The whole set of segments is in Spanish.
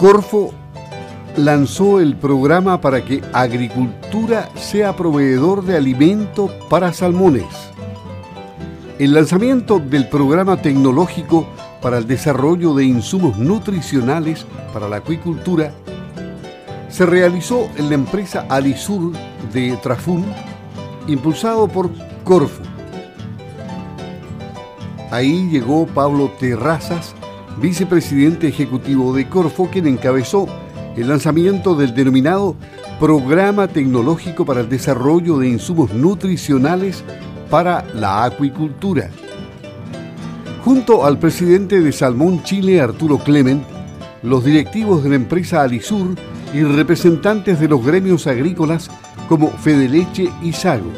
Corfo lanzó el programa para que agricultura sea proveedor de alimento para salmones. El lanzamiento del programa tecnológico para el desarrollo de insumos nutricionales para la acuicultura se realizó en la empresa Alisur de Trafún, impulsado por Corfo. Ahí llegó Pablo Terrazas, vicepresidente ejecutivo de Corfo, quien encabezó el lanzamiento del denominado Programa Tecnológico para el Desarrollo de Insumos Nutricionales para la Acuicultura. Junto al presidente de Salmón Chile, Arturo Clement, los directivos de la empresa Alisur y representantes de los gremios agrícolas como Fedeleche y Sago.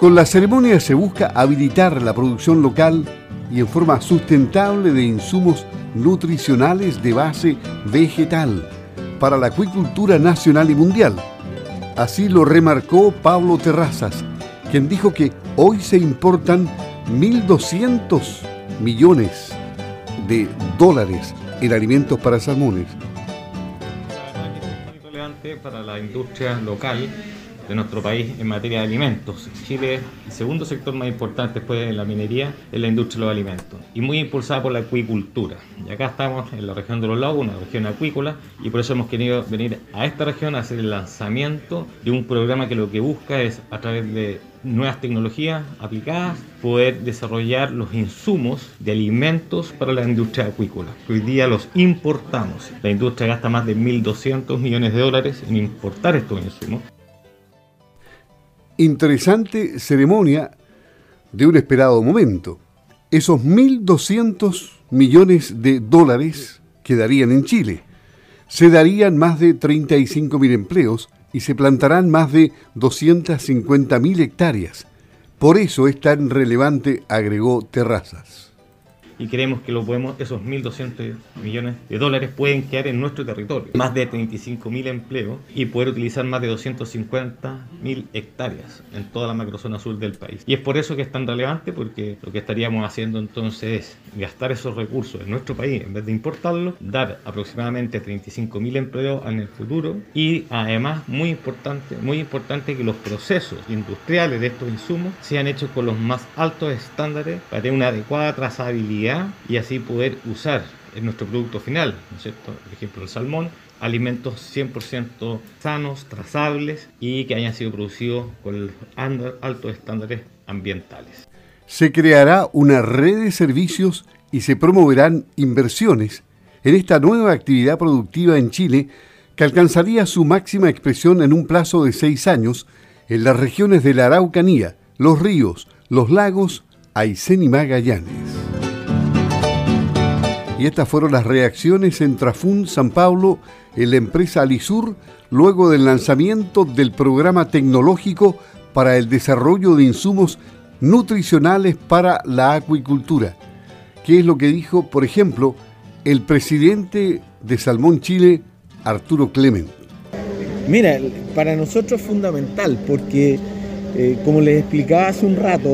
Con la ceremonia se busca habilitar la producción local y en forma sustentable de insumos nutricionales de base vegetal para la acuicultura nacional y mundial. Así lo remarcó Pablo Terrazas, quien dijo que hoy se importan 1.200 millones de dólares en alimentos para salmones. Para la industria local de nuestro país en materia de alimentos. Chile, el segundo sector más importante después de la minería, es la industria de los alimentos y muy impulsada por la acuicultura. Y acá estamos en la región de los lagos, una región acuícola, y por eso hemos querido venir a esta región a hacer el lanzamiento de un programa que lo que busca es, a través de nuevas tecnologías aplicadas, poder desarrollar los insumos de alimentos para la industria acuícola. Hoy día los importamos. La industria gasta más de 1.200 millones de dólares en importar estos insumos interesante ceremonia de un esperado momento. Esos 1.200 millones de dólares quedarían en Chile. Se darían más de 35.000 empleos y se plantarán más de 250.000 hectáreas. Por eso es tan relevante, agregó Terrazas y creemos que lo podemos, esos 1.200 millones de dólares pueden quedar en nuestro territorio. Más de 35.000 empleos y poder utilizar más de 250.000 hectáreas en toda la macrozona sur del país. Y es por eso que es tan relevante porque lo que estaríamos haciendo entonces es gastar esos recursos en nuestro país en vez de importarlos, dar aproximadamente 35.000 empleos en el futuro y además muy importante, muy importante que los procesos industriales de estos insumos sean hechos con los más altos estándares para tener una adecuada trazabilidad y así poder usar en nuestro producto final, ¿no es cierto? Por ejemplo, el salmón, alimentos 100% sanos, trazables y que hayan sido producidos con altos estándares ambientales. Se creará una red de servicios y se promoverán inversiones en esta nueva actividad productiva en Chile que alcanzaría su máxima expresión en un plazo de seis años en las regiones de la Araucanía, los ríos, los lagos, Aysén y Magallanes. Y estas fueron las reacciones en Trafún, San Pablo, en la empresa Alisur, luego del lanzamiento del programa tecnológico para el desarrollo de insumos nutricionales para la acuicultura. ¿Qué es lo que dijo, por ejemplo, el presidente de Salmón Chile, Arturo Clement? Mira, para nosotros es fundamental porque, eh, como les explicaba hace un rato,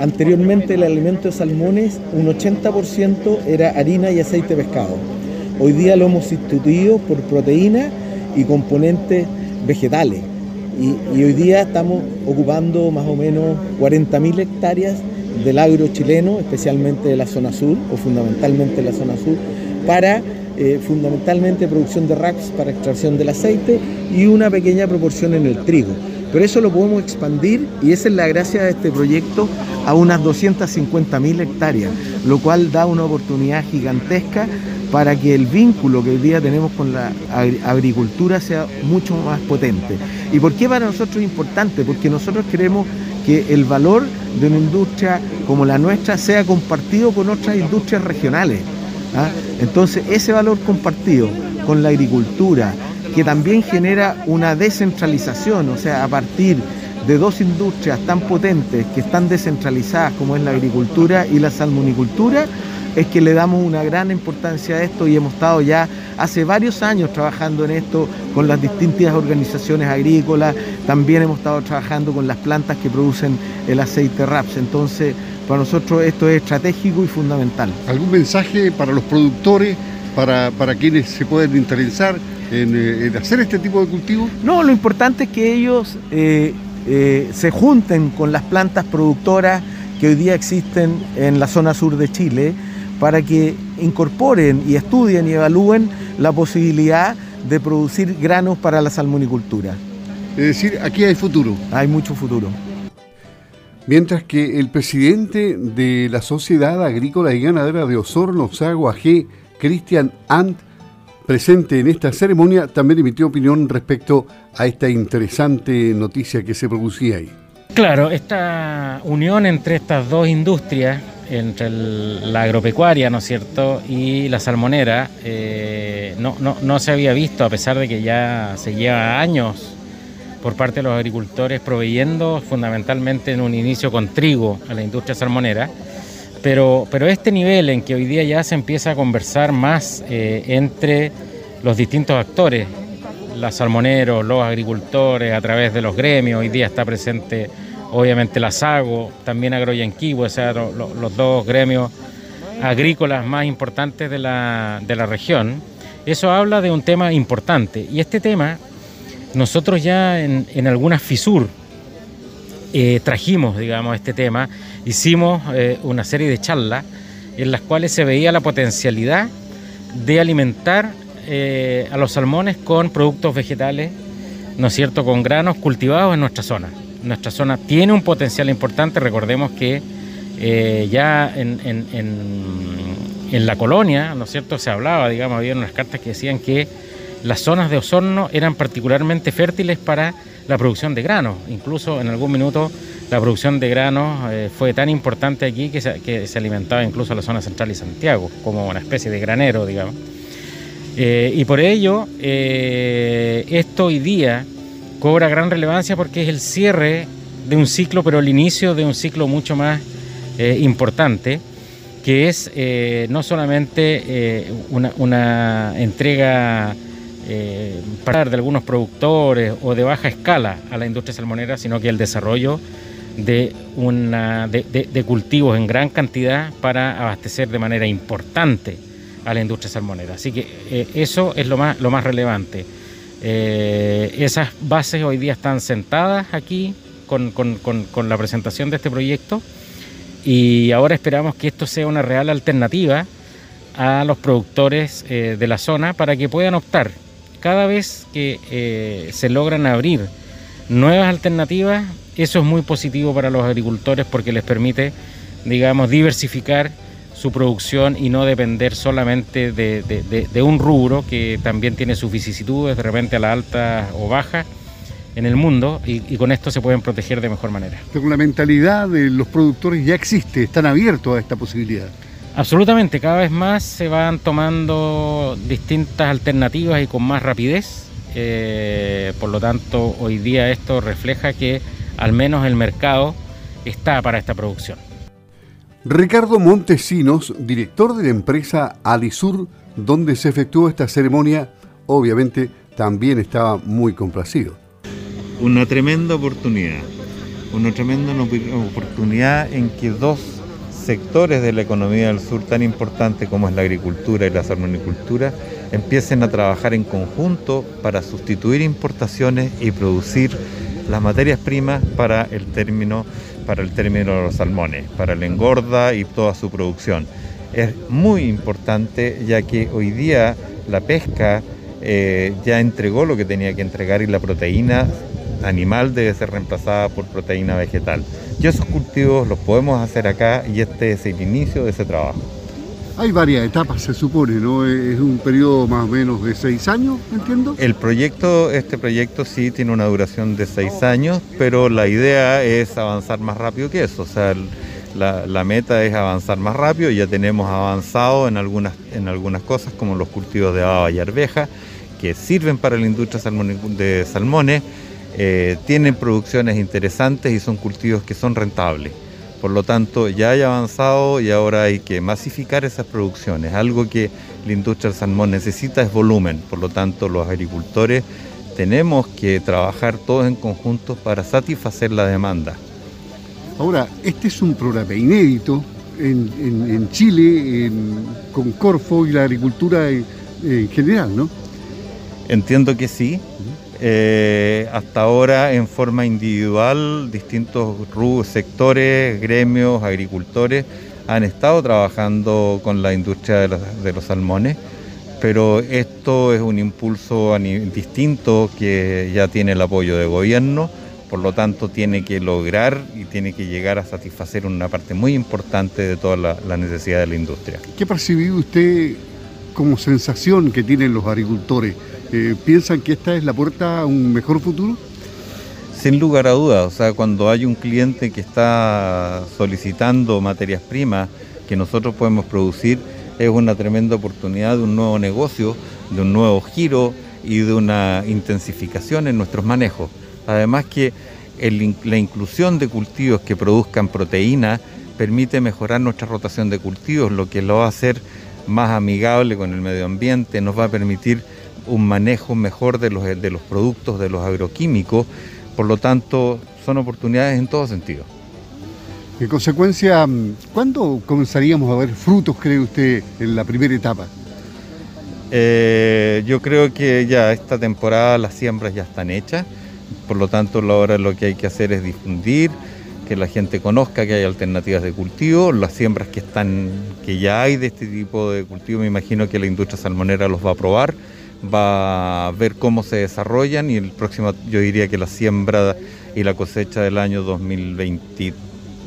Anteriormente el alimento de salmones, un 80% era harina y aceite pescado. Hoy día lo hemos sustituido por proteína y componentes vegetales. Y, hoy día estamos ocupando más o menos 40.000 hectáreas del agro chileno, especialmente de la zona sur, o fundamentalmente de la zona sur, para eh, fundamentalmente producción de raps para extracción del aceite y una pequeña proporción en el trigo. Pero eso lo podemos expandir y esa es la gracia de este proyecto a unas 250.000 hectáreas, lo cual da una oportunidad gigantesca para que el vínculo que hoy día tenemos con la agricultura sea mucho más potente. ¿Y por qué para nosotros es importante? Porque nosotros queremos que el valor de una industria como la nuestra sea compartido con otras industrias regionales. ¿ah? Entonces, ese valor compartido con la agricultura, que también genera una descentralización, o sea, a partir de dos industrias tan potentes que están descentralizadas como es la agricultura y la salmonicultura, es que le damos una gran importancia a esto y hemos estado ya hace varios años trabajando en esto con las distintas organizaciones agrícolas, también hemos estado trabajando con las plantas que producen el aceite RAPS, entonces para nosotros esto es estratégico y fundamental. ¿Algún mensaje para los productores para, quienes se pueden interesar eh, en, hacer este tipo de cultivo? No, lo importante es que ellos eh, eh, se junten con las plantas productoras que hoy día existen en la zona sur de Chile para que incorporen y estudien y evalúen la posibilidad de producir granos para la salmonicultura. Es decir, aquí hay futuro. Hay mucho futuro. Mientras que el presidente de la Sociedad Agrícola y Ganadera de Osorno, Sago AG, Cristian Ant, presente en esta ceremonia, también emitió opinión respecto a esta interesante noticia que se producía ahí. Claro, esta unión entre estas dos industrias, entre la agropecuaria, ¿no es cierto?, y la salmonera, eh, no, no se había visto, a pesar de que ya se lleva años por parte de los agricultores proveyendo fundamentalmente en un inicio con trigo a la industria salmonera pero, pero este nivel en que hoy día ya se empieza a conversar más eh, entre los distintos actores, los salmoneros, los agricultores, a través de los gremios, hoy día está presente obviamente la SAGO, también Agroyanquibo, o sea, los dos gremios agrícolas más importantes de la, de la región, eso habla de un tema importante. Y este tema, nosotros ya en, en algunas FISUR eh, trajimos, digamos, este tema hicimos eh, una serie de charlas en las cuales se veía la potencialidad de alimentar eh, a los salmones con productos vegetales, ¿no es cierto?, con granos cultivados en nuestra zona. Nuestra zona tiene un potencial importante, recordemos que ya en, en, la colonia, ¿no es cierto?, se hablaba, digamos, había unas cartas que decían que las zonas de Osorno eran particularmente fértiles para la producción de granos, incluso en algún minuto la producción de granos eh, fue tan importante aquí que se, alimentaba incluso a la zona central y Santiago, como una especie de granero, digamos. Eh, y por ello, eh, esto hoy día cobra gran relevancia porque es el cierre de un ciclo, pero el inicio de un ciclo mucho más importante, que es no solamente una, una, entrega para de algunos productores o de baja escala a la industria salmonera, sino que el desarrollo de, cultivos en gran cantidad para abastecer de manera importante a la industria salmonera. Así que eh, eso es lo más, lo más relevante. Eh, esas bases hoy día están sentadas aquí con, la presentación de este proyecto y ahora esperamos que esto sea una real alternativa a los productores eh, de la zona para que puedan optar cada vez que se logran abrir nuevas alternativas eso es muy positivo para los agricultores porque les permite, digamos, diversificar su producción y no depender solamente de, un rubro que también tiene sus vicisitudes, de repente a la alta o baja en el mundo y, con esto se pueden proteger de mejor manera. Pero la mentalidad de los productores ya existe, están abiertos a esta posibilidad. Absolutamente, cada vez más se van tomando distintas alternativas y con más rapidez. Eh, por lo tanto, hoy día esto refleja que al menos el mercado está para esta producción. Ricardo Montesinos, director de la empresa Alisur, donde se efectuó esta ceremonia, obviamente también estaba muy complacido. Una tremenda oportunidad, una tremenda oportunidad en que dos sectores de la economía del sur tan importantes como es la agricultura y la salmonicultura empiecen a trabajar en conjunto para sustituir importaciones y producir las materias primas para el término, para el término de los salmones, para la engorda y toda su producción. Es muy importante ya que hoy día la pesca eh, ya entregó lo que tenía que entregar y la proteína animal debe ser reemplazada por proteína vegetal. Y esos cultivos los podemos hacer acá y este es el inicio de ese trabajo. Hay varias etapas, se supone, ¿no? Es un periodo más o menos de seis años, entiendo. El proyecto, este proyecto sí tiene una duración de seis años, pero la idea es avanzar más rápido que eso. O sea, la, meta es avanzar más rápido. Ya tenemos avanzado en algunas, en algunas cosas, como los cultivos de baba y arveja, que sirven para la industria de salmones. Eh, tienen producciones interesantes y son cultivos que son rentables. Por lo tanto, ya hay avanzado y ahora hay que masificar esas producciones. Algo que la industria del salmón necesita es volumen. Por lo tanto, los agricultores tenemos que trabajar todos en conjunto para satisfacer la demanda. Ahora, este es un programa inédito en, Chile, con Corfo y la agricultura en general, ¿no? Entiendo que sí. Eh, hasta ahora en forma individual distintos sectores, gremios, agricultores han estado trabajando con la industria de los, salmones, pero esto es un impulso distinto que ya tiene el apoyo del gobierno, por lo tanto tiene que lograr y tiene que llegar a satisfacer una parte muy importante de toda la, la necesidad de la industria. ¿Qué percibió usted como sensación que tienen los agricultores? Eh, ¿Piensan que esta es la puerta a un mejor futuro? Sin lugar a dudas, o sea, cuando hay un cliente que está solicitando materias primas que nosotros podemos producir, es una tremenda oportunidad de un nuevo negocio, de un nuevo giro y de una intensificación en nuestros manejos. Además que la inclusión de cultivos que produzcan proteína permite mejorar nuestra rotación de cultivos, lo que lo va a hacer más amigable con el medio ambiente, nos va a permitir un manejo mejor de los, de los productos, de los agroquímicos, por lo tanto son oportunidades en todo sentido. En consecuencia, ¿cuándo comenzaríamos a ver frutos, cree usted, en la primera etapa? Eh, yo creo que ya esta temporada las siembras ya están hechas, por lo tanto ahora lo que hay que hacer es difundir, que la gente conozca que hay alternativas de cultivo, las siembras que están, que ya hay de este tipo de cultivo, me imagino que la industria salmonera los va a probar va a ver cómo se desarrollan y el próximo, yo diría que la siembra y la cosecha del año 2020,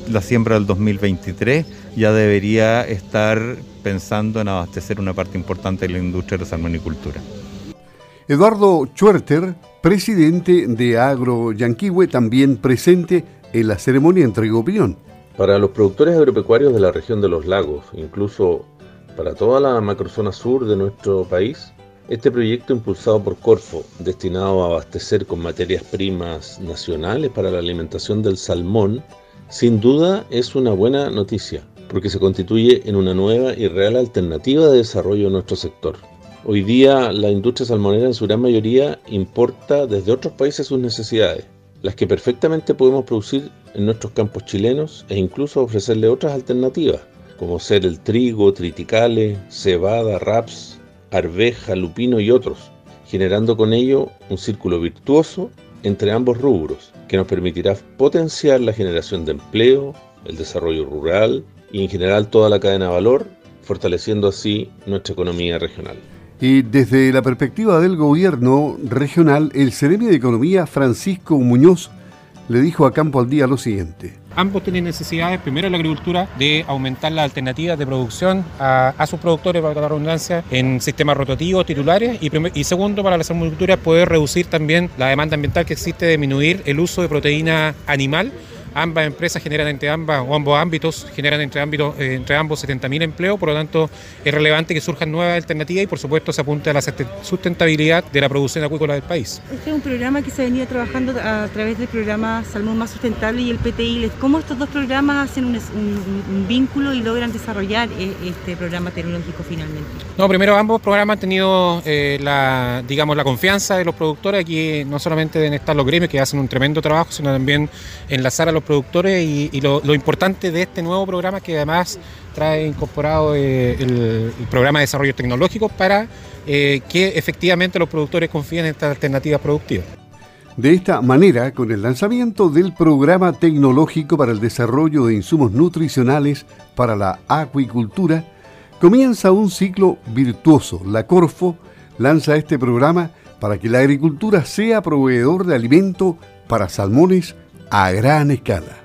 la siembra del 2023 ya debería estar pensando en abastecer una parte importante de la industria de la salmonicultura. Eduardo Chuerter, presidente de Agro Yanquihue, también presente en la ceremonia entregó opinión. Para los productores agropecuarios de la región de los lagos, incluso para toda la macrozona sur de nuestro país, este proyecto impulsado por Corfo, destinado a abastecer con materias primas nacionales para la alimentación del salmón, sin duda es una buena noticia, porque se constituye en una nueva y real alternativa de desarrollo de nuestro sector. Hoy día la industria salmonera en su gran mayoría importa desde otros países sus necesidades, las que perfectamente podemos producir en nuestros campos chilenos e incluso ofrecerle otras alternativas, como ser el trigo, triticale, cebada, raps, arveja, lupino y otros, generando con ello un círculo virtuoso entre ambos rubros, que nos permitirá potenciar la generación de empleo, el desarrollo rural y en general toda la cadena de valor, fortaleciendo así nuestra economía regional. Y desde la perspectiva del gobierno regional, el Ceremi de Economía Francisco Muñoz le dijo a Campo al Día lo siguiente. Ambos tienen necesidades, primero la agricultura, de aumentar las alternativas de producción a, sus productores, para la redundancia, en sistemas rotativos, titulares, y, segundo, para la salmonicultura, poder reducir también la demanda ambiental que existe, disminuir el uso de proteína animal Ambas empresas generan entre ambas o ambos ámbitos generan entre ámbitos eh, entre ambos 70.000 empleos, por lo tanto es relevante que surjan nuevas alternativas y por supuesto se apunte a la sustentabilidad de la producción acuícola del país. Este es un programa que se venía trabajando a través del programa Salmón Más Sustentable y el PTI. ¿Cómo estos dos programas hacen un, vínculo y logran desarrollar eh, este programa tecnológico finalmente? No, primero ambos programas han tenido eh, la, digamos, la confianza de los productores. Aquí no solamente deben estar los gremios que hacen un tremendo trabajo, sino también enlazar a los productores y, lo, importante de este nuevo programa que además trae incorporado eh, el, programa de desarrollo tecnológico para eh, que efectivamente los productores confíen en estas alternativas productivas. De esta manera, con el lanzamiento del programa tecnológico para el desarrollo de insumos nutricionales para la acuicultura, comienza un ciclo virtuoso. La Corfo lanza este programa para que la agricultura sea proveedor de alimento para salmones a gran escala.